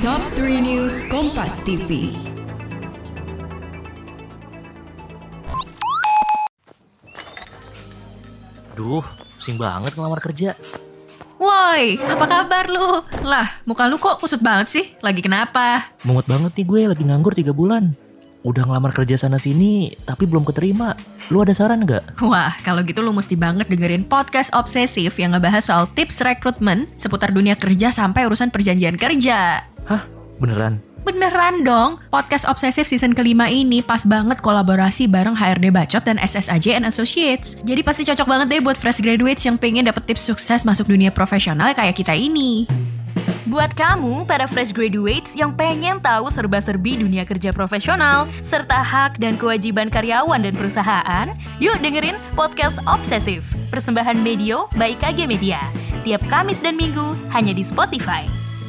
Top 3 News Kompas TV. Duh, pusing banget ngelamar kerja. Woi, apa kabar lu? Lah, muka lu kok kusut banget sih? Lagi kenapa? Mungut banget nih gue lagi nganggur 3 bulan. Udah ngelamar kerja sana sini, tapi belum keterima. Lu ada saran nggak? Wah, kalau gitu lu mesti banget dengerin podcast obsesif yang ngebahas soal tips rekrutmen seputar dunia kerja sampai urusan perjanjian kerja. Hah? Beneran? Beneran dong, podcast obsesif season kelima ini pas banget kolaborasi bareng HRD Bacot dan SSAJ and Associates. Jadi pasti cocok banget deh buat fresh graduates yang pengen dapet tips sukses masuk dunia profesional kayak kita ini. Buat kamu, para fresh graduates yang pengen tahu serba-serbi dunia kerja profesional, serta hak dan kewajiban karyawan dan perusahaan, yuk dengerin Podcast Obsesif, persembahan Medio by KG Media. Tiap Kamis dan Minggu, hanya di Spotify.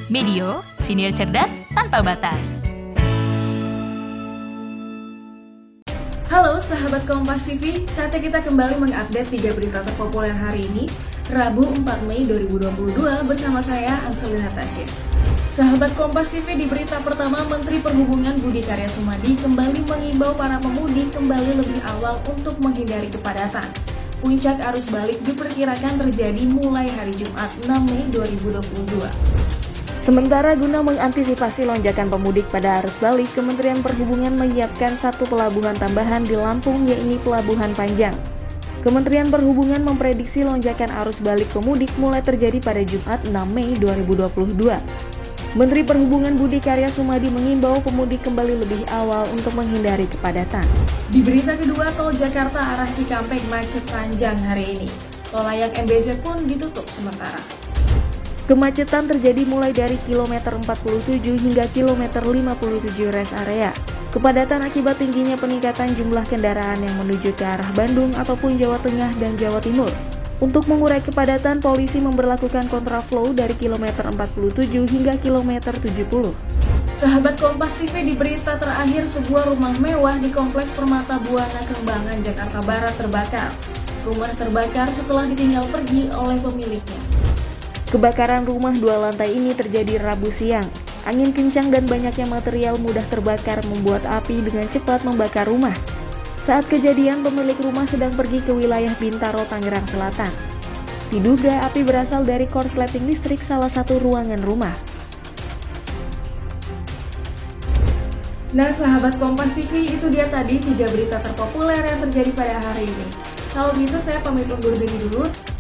Medio, senior cerdas tanpa batas. Halo sahabat Kompas TV, saatnya kita kembali mengupdate tiga berita terpopuler hari ini, Rabu 4 Mei 2022 bersama saya Anselina Tasya. Sahabat Kompas TV di berita pertama, Menteri Perhubungan Budi Karya Sumadi kembali mengimbau para pemudik kembali lebih awal untuk menghindari kepadatan. Puncak arus balik diperkirakan terjadi mulai hari Jumat 6 Mei 2022. Sementara guna mengantisipasi lonjakan pemudik pada arus balik, Kementerian Perhubungan menyiapkan satu pelabuhan tambahan di Lampung, yaitu Pelabuhan Panjang. Kementerian Perhubungan memprediksi lonjakan arus balik pemudik mulai terjadi pada Jumat 6 Mei 2022. Menteri Perhubungan Budi Karya Sumadi mengimbau pemudik kembali lebih awal untuk menghindari kepadatan. Di berita kedua, tol Jakarta arah Cikampek macet panjang hari ini. Tol layang MBZ pun ditutup sementara. Kemacetan terjadi mulai dari kilometer 47 hingga kilometer 57 rest area. Kepadatan akibat tingginya peningkatan jumlah kendaraan yang menuju ke arah Bandung ataupun Jawa Tengah dan Jawa Timur. Untuk mengurai kepadatan, polisi memperlakukan kontraflow dari kilometer 47 hingga kilometer 70. Sahabat Kompas TV di berita terakhir sebuah rumah mewah di Kompleks Permata Buana Kembangan, Jakarta Barat terbakar. Rumah terbakar setelah ditinggal pergi oleh pemiliknya. Kebakaran rumah dua lantai ini terjadi Rabu siang. Angin kencang dan banyaknya material mudah terbakar membuat api dengan cepat membakar rumah. Saat kejadian, pemilik rumah sedang pergi ke wilayah Bintaro, Tangerang Selatan. Diduga api berasal dari korsleting listrik salah satu ruangan rumah. Nah sahabat Kompas TV, itu dia tadi tiga berita terpopuler yang terjadi pada hari ini. Kalau gitu saya pamit undur diri dulu.